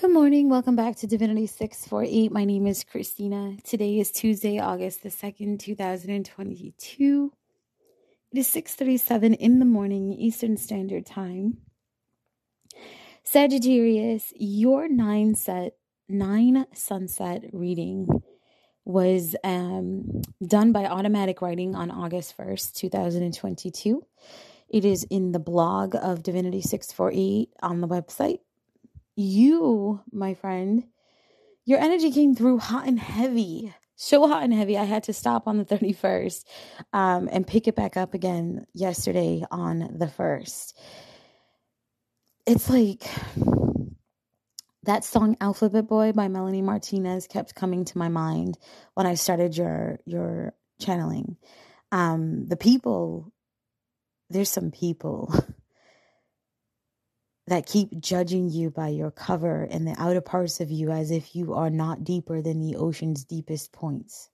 Good morning. Welcome back to Divinity 648. My name is Christina. Today is Tuesday, August the 2nd, 2022. It is 6:37 in the morning Eastern Standard Time. Sagittarius, your nine set nine sunset reading was um, done by automatic writing on August 1st, 2022. It is in the blog of Divinity 648 on the website you, my friend, your energy came through hot and heavy. So hot and heavy. I had to stop on the 31st um, and pick it back up again yesterday on the 1st. It's like that song Alphabet Boy by Melanie Martinez kept coming to my mind when I started your your channeling. Um, the people, there's some people that keep judging you by your cover and the outer parts of you as if you are not deeper than the ocean's deepest points.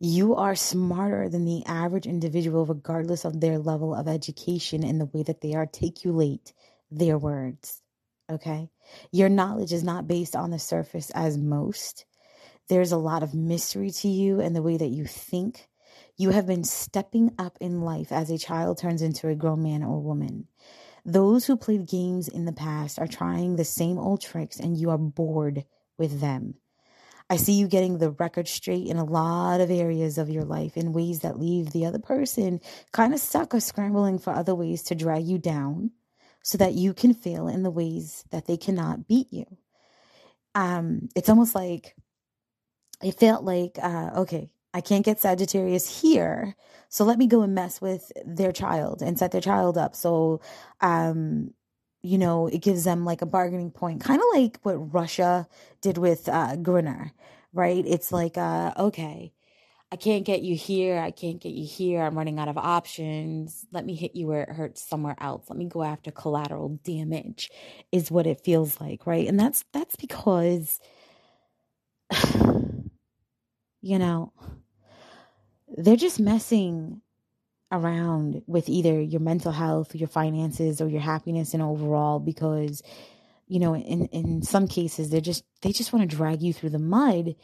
You are smarter than the average individual, regardless of their level of education and the way that they articulate their words. Okay? Your knowledge is not based on the surface as most. There's a lot of mystery to you and the way that you think. You have been stepping up in life as a child turns into a grown man or woman. Those who played games in the past are trying the same old tricks and you are bored with them. I see you getting the record straight in a lot of areas of your life in ways that leave the other person kind of stuck or scrambling for other ways to drag you down so that you can fail in the ways that they cannot beat you. Um, it's almost like it felt like, uh, okay, I can't get Sagittarius here. So let me go and mess with their child and set their child up. So, um, you know, it gives them like a bargaining point, kind of like what Russia did with uh, Griner, right? It's like, uh, okay, I can't get you here. I can't get you here. I'm running out of options. Let me hit you where it hurts somewhere else. Let me go after collateral damage, is what it feels like, right? And that's that's because, you know they're just messing around with either your mental health, your finances, or your happiness and overall because you know in in some cases they're just they just want to drag you through the mud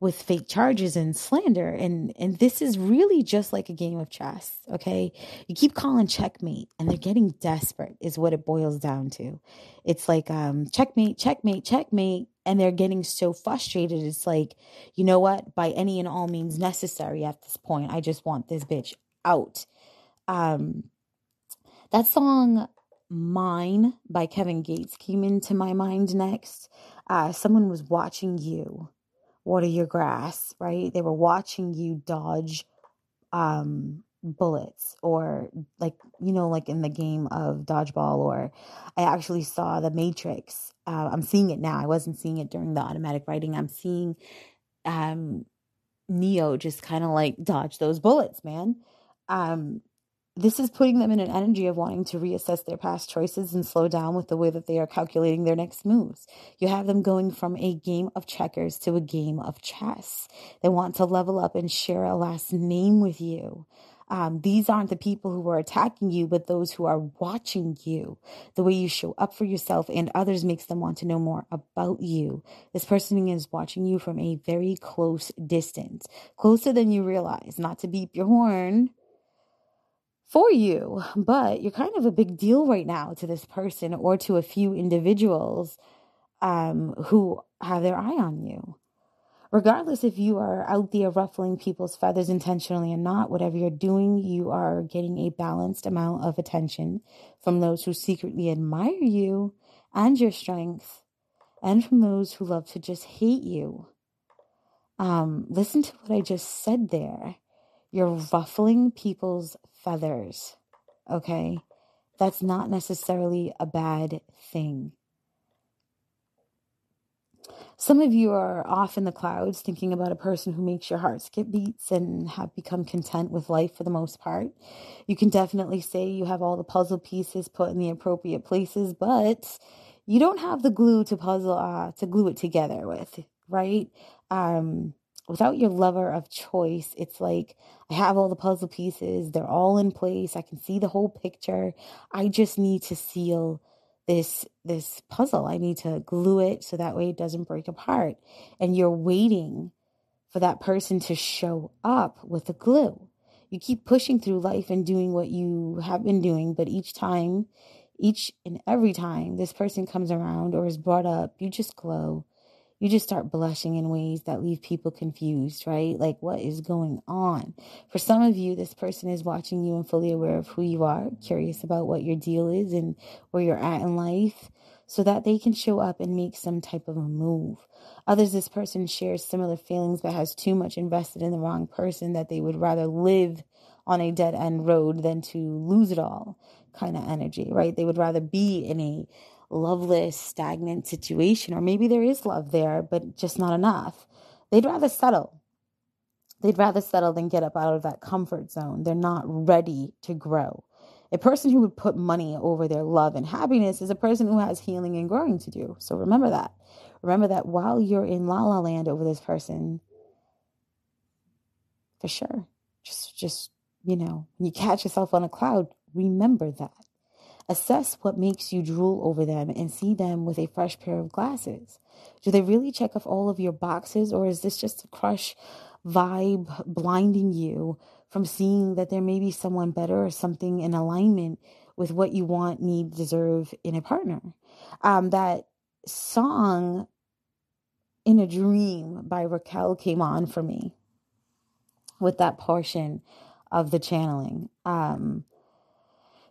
with fake charges and slander. And and this is really just like a game of chess okay? You keep calling checkmate and they're getting desperate is what it boils down to. It's like um checkmate checkmate checkmate and they're getting so frustrated it's like you know what? By any and all means necessary at this point i just want this bitch out. Um that song mine by kevin gates came into my mind next. Uh someone was watching you. Water your grass right? They were watching you dodge um bullets or like you know like in the game of dodgeball or i actually saw the matrix uh, i'm seeing it now i wasn't seeing it during the automatic writing i'm seeing um neo just kind of like dodge those bullets man um this is putting them in an energy of wanting to reassess their past choices and slow down with the way that they are calculating their next moves. You have them going from a game of checkers to a game of chess. They want to level up and share a last name with you. Um, these aren't the people who are attacking you, but those who are watching you. The way you show up for yourself and others makes them want to know more about you. This person is watching you from a very close distance, closer than you realize. Not to beep your horn for you, but you're kind of a big deal right now to this person or to a few individuals um, who have their eye on you regardless if you are out there ruffling people's feathers intentionally or not, whatever you're doing, you are getting a balanced amount of attention from those who secretly admire you and your strength, and from those who love to just hate you. Um, listen to what I just said there. You're ruffling people's feathers, okay? That's not necessarily a bad thing. Some of you are off in the clouds thinking about a person who makes your heart skip beats and have become content with life for the most part. You can definitely say you have all the puzzle pieces put in the appropriate places, but you don't have the glue to puzzle uh, to glue it together with, right? Um, without your lover of choice, it's like I have all the puzzle pieces, they're all in place. I can see the whole picture. I just need to seal this this puzzle. I need to glue it so that way it doesn't break apart. And you're waiting for that person to show up with the glue. You keep pushing through life and doing what you have been doing, but each time, each and every time this person comes around or is brought up, you just glow you just start blushing in ways that leave people confused, right? Like, what is going on? For some of you, this person is watching you and fully aware of who you are, curious about what your deal is and where you're at in life, so that they can show up and make some type of a move. Others, this person shares similar feelings but has too much invested in the wrong person that they would rather live on a dead end road than to lose it all kind of energy, right? They would rather be in a loveless, stagnant situation, or maybe there is love there, but just not enough. They'd rather settle. They'd rather settle than get up out of that comfort zone. They're not ready to grow. A person who would put money over their love and happiness is a person who has healing and growing to do. So remember that. Remember that while you're in la la land over this person, for sure. Just, just, you know, when you catch yourself on a cloud, remember that. Assess what makes you drool over them and see them with a fresh pair of glasses. Do they really check off all of your boxes, or is this just a crush vibe blinding you from seeing that there may be someone better or something in alignment with what you want, need, deserve in a partner? Um, that song in a dream by Rockell came on for me with that portion of the channeling. Um,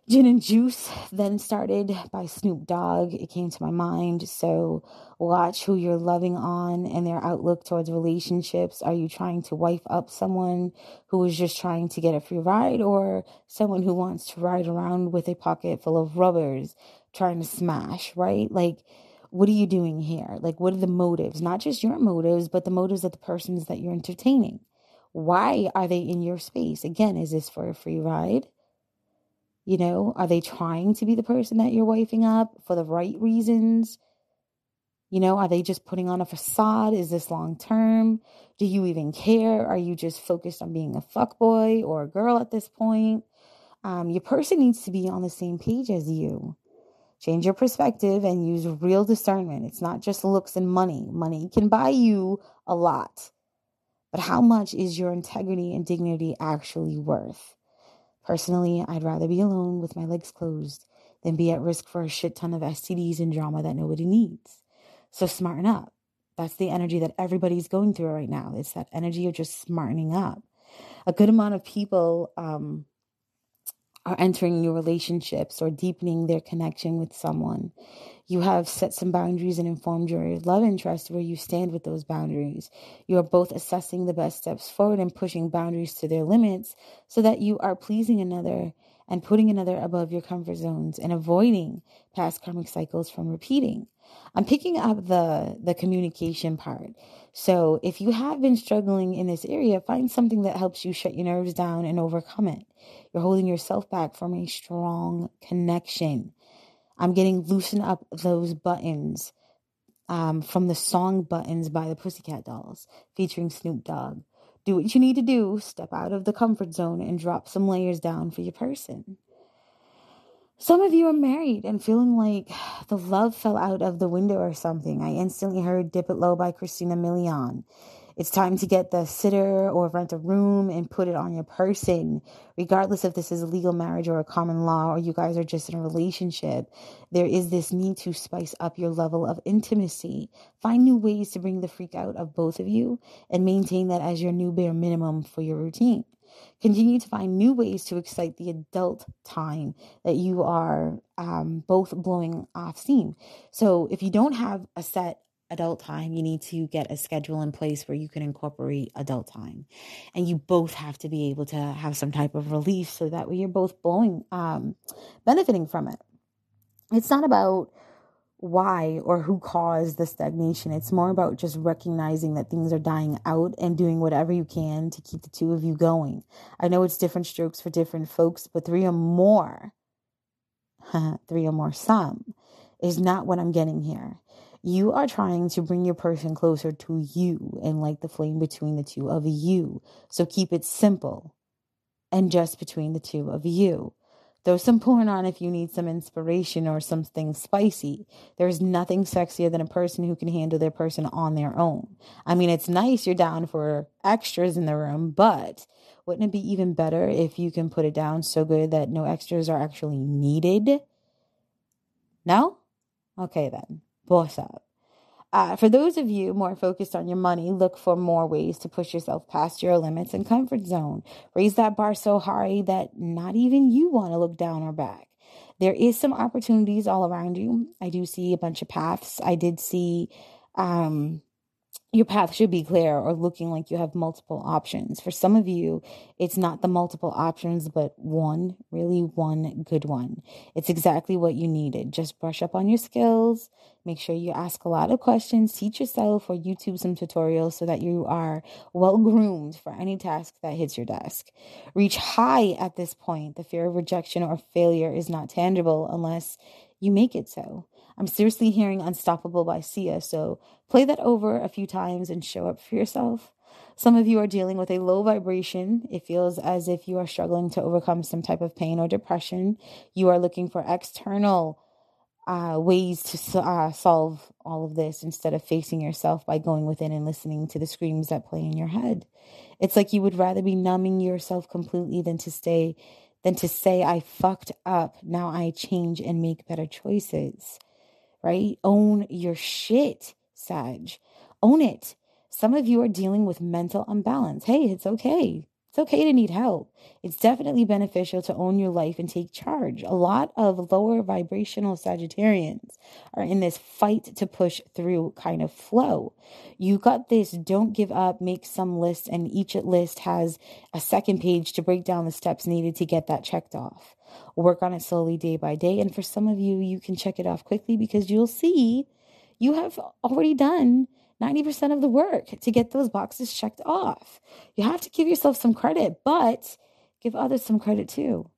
Gin and Juice then started by Snoop Dogg. It came to my mind. So watch who you're loving on and their outlook towards relationships. Are you trying to wife up someone who is just trying to get a free ride or someone who wants to ride around with a pocket full of rubbers trying to smash, right? Like, what are you doing here? Like, what are the motives? Not just your motives, but the motives of the persons that you're entertaining. Why are they in your space? Again, is this for a free ride? You know, are they trying to be the person that you're wifing up for the right reasons? You know, are they just putting on a facade? Is this long term? Do you even care? Are you just focused on being a fuck boy or a girl at this point? Um, your person needs to be on the same page as you. Change your perspective and use real discernment. It's not just looks and money. Money can buy you a lot. But how much is your integrity and dignity actually worth? Personally, I'd rather be alone with my legs closed than be at risk for a shit ton of STDs and drama that nobody needs. So smarten up. That's the energy that everybody's going through right now. It's that energy of just smartening up. A good amount of people um, are entering new relationships or deepening their connection with someone. You have set some boundaries and informed your love interest where you stand with those boundaries. You are both assessing the best steps forward and pushing boundaries to their limits so that you are pleasing another and putting another above your comfort zones and avoiding past karmic cycles from repeating. I'm picking up the the communication part. So, if you have been struggling in this area, find something that helps you shut your nerves down and overcome it. You're holding yourself back from a strong connection. I'm getting loosen up those buttons um, from the song Buttons by the Pussycat Dolls featuring Snoop Dogg. Do what you need to do, step out of the comfort zone, and drop some layers down for your person. Some of you are married and feeling like the love fell out of the window or something. I instantly heard Dip It Low by Christina Milian. It's time to get the sitter or rent a room and put it on your person, regardless if this is a legal marriage or a common law or you guys are just in a relationship. There is this need to spice up your level of intimacy. Find new ways to bring the freak out of both of you and maintain that as your new bare minimum for your routine. Continue to find new ways to excite the adult time that you are um, both blowing off steam. So if you don't have a set adult time, you need to get a schedule in place where you can incorporate adult time. And you both have to be able to have some type of relief so that way you're both blowing, um, benefiting from it. It's not about why or who caused the stagnation. It's more about just recognizing that things are dying out and doing whatever you can to keep the two of you going. I know it's different strokes for different folks, but three or more, three or more some, is not what I'm getting here. You are trying to bring your person closer to you and light the flame between the two of you. So keep it simple and just between the two of you. Throw some porn on if you need some inspiration or something spicy. There's nothing sexier than a person who can handle their person on their own. I mean, it's nice you're down for extras in the room, but wouldn't it be even better if you can put it down so good that no extras are actually needed? No? Okay, then. Boss up. Uh, for those of you more focused on your money, look for more ways to push yourself past your limits and comfort zone. Raise that bar so high that not even you want to look down or back. There is some opportunities all around you. I do see a bunch of paths. I did see um, your path should be clear or looking like you have multiple options. For some of you, it's not the multiple options, but one, really one good one. It's exactly what you needed. Just brush up on your skills. Make sure you ask a lot of questions, teach yourself or YouTube some tutorials so that you are well groomed for any task that hits your desk. Reach high at this point. The fear of rejection or failure is not tangible unless you make it so. I'm seriously hearing Unstoppable by Sia, so play that over a few times and show up for yourself. Some of you are dealing with a low vibration. It feels as if you are struggling to overcome some type of pain or depression. You are looking for external uh, ways to uh, solve all of this instead of facing yourself by going within and listening to the screams that play in your head. It's like you would rather be numbing yourself completely than to stay than to say I fucked up. Now I change and make better choices right? Own your shit, Sag. Own it. Some of you are dealing with mental imbalance. Hey, it's okay. It's okay to need help. It's definitely beneficial to own your life and take charge. A lot of lower vibrational Sagittarians are in this fight to push through kind of flow. You got this, don't give up, make some lists, and each list has a second page to break down the steps needed to get that checked off. Work on it slowly day by day. And for some of you, you can check it off quickly because you'll see you have already done 90% of the work to get those boxes checked off. You have to give yourself some credit, but give others some credit too.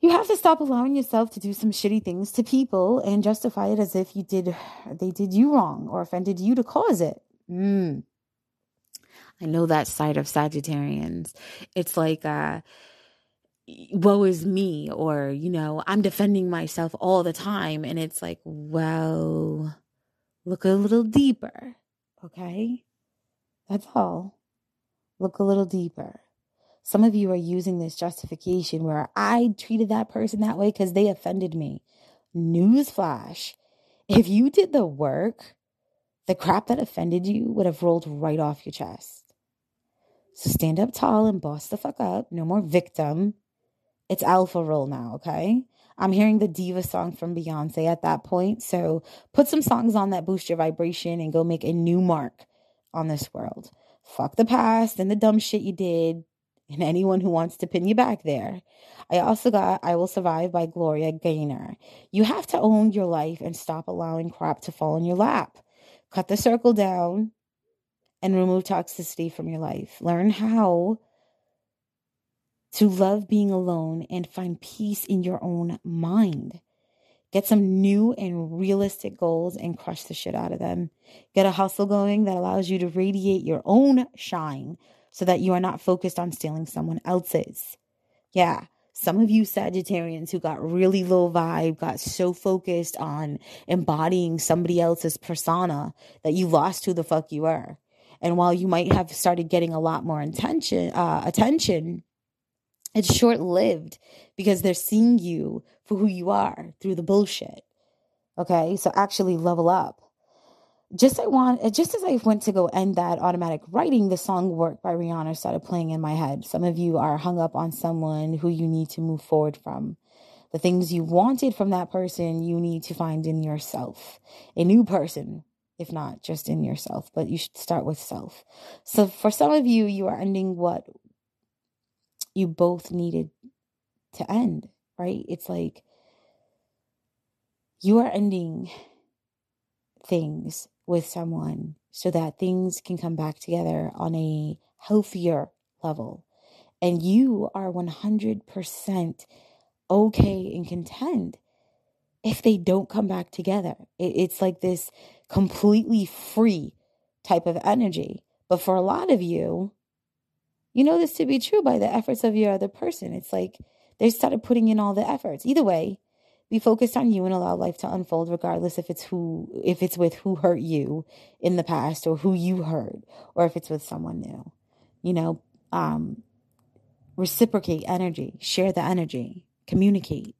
You have to stop allowing yourself to do some shitty things to people and justify it as if you did they did you wrong or offended you to cause it. Mm. I know that side of Sagittarians. It's like uh woe is me or you know i'm defending myself all the time and it's like well look a little deeper okay? That's all. Look a little deeper. Some of you are using this justification where i treated that person that way because they offended me. Newsflash. If you did the work the crap that offended you would have rolled right off your chest. So stand up tall and boss the fuck up. No more victim. It's alpha role now, okay? I'm hearing the diva song from Beyonce at that point. So put some songs on that boost your vibration and go make a new mark on this world. Fuck the past and the dumb shit you did and anyone who wants to pin you back there. I also got I Will Survive by Gloria Gaynor. You have to own your life and stop allowing crap to fall in your lap. Cut the circle down and remove toxicity from your life. Learn how to love being alone and find peace in your own mind. Get some new and realistic goals and crush the shit out of them. Get a hustle going that allows you to radiate your own shine so that you are not focused on stealing someone else's. Yeah, some of you Sagittarians who got really low vibe got so focused on embodying somebody else's persona that you lost who the fuck you are. And while you might have started getting a lot more attention, uh, attention it's short lived because they're seeing you for who you are through the bullshit. Okay, so actually level up. Just I want, uh, just as I went to go end that automatic writing, the song "Work" by Rihanna started playing in my head. Some of you are hung up on someone who you need to move forward from. The things you wanted from that person, you need to find in yourself. A new person, if not just in yourself, but you should start with self. So for some of you, you are ending what you both needed to end, right? It's like you are ending things with someone so that things can come back together on a healthier level. And you are 100% okay and content if they don't come back together. It's like this completely free type of energy. But for a lot of you, you know this to be true by the efforts of your other person. It's like they started putting in all the efforts. Either way, be focused on you and allow life to unfold regardless if it's who if it's with who hurt you in the past or who you hurt or if it's with someone new. You know, um reciprocate energy, share the energy, communicate.